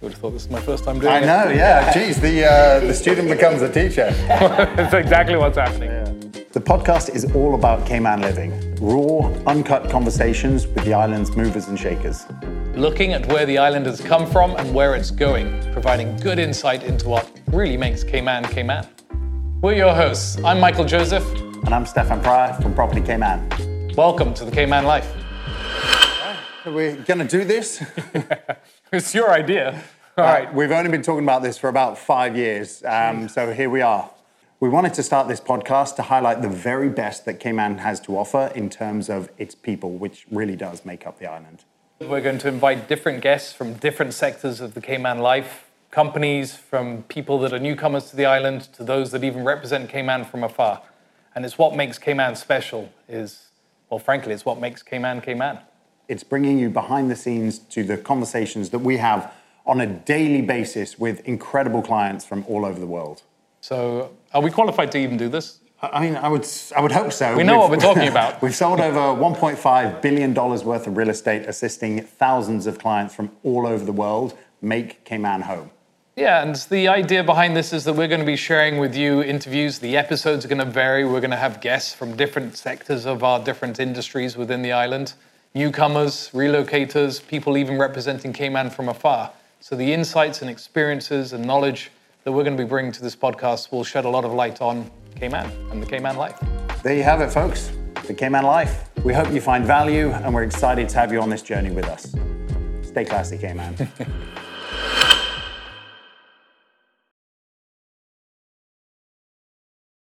would have thought this is my first time doing I it. I know, yeah. Geez, the, uh, the student becomes a teacher. That's exactly what's happening. The podcast is all about Cayman living raw, uncut conversations with the island's movers and shakers. Looking at where the island has come from and where it's going, providing good insight into what really makes Cayman Cayman. We're your hosts. I'm Michael Joseph. And I'm Stefan Pryor from Property Cayman. Welcome to the Cayman Life. We're going to do this. It's your idea. All right. We've only been talking about this for about five years, um, so here we are. We wanted to start this podcast to highlight the very best that Cayman has to offer in terms of its people, which really does make up the island. We're going to invite different guests from different sectors of the Cayman life, companies, from people that are newcomers to the island to those that even represent Cayman from afar. And it's what makes Cayman special is, well, frankly, it's what makes Cayman Cayman. It's bringing you behind the scenes to the conversations that we have on a daily basis with incredible clients from all over the world. So, are we qualified to even do this? I mean, I would, I would hope so. We know what we're talking about. We've sold over $1.5 billion worth of real estate, assisting thousands of clients from all over the world make Cayman home. Yeah, and the idea behind this is that we're going to be sharing with you interviews. The episodes are going to vary. We're going to have guests from different sectors of our different industries within the island newcomers, relocators, people even representing Cayman from afar. So the insights and experiences and knowledge that we're going to be bringing to this podcast will shed a lot of light on Cayman and the Cayman life. There you have it, folks. The Cayman Life. We hope you find value, and we're excited to have you on this journey with us. Stay classy, Cayman.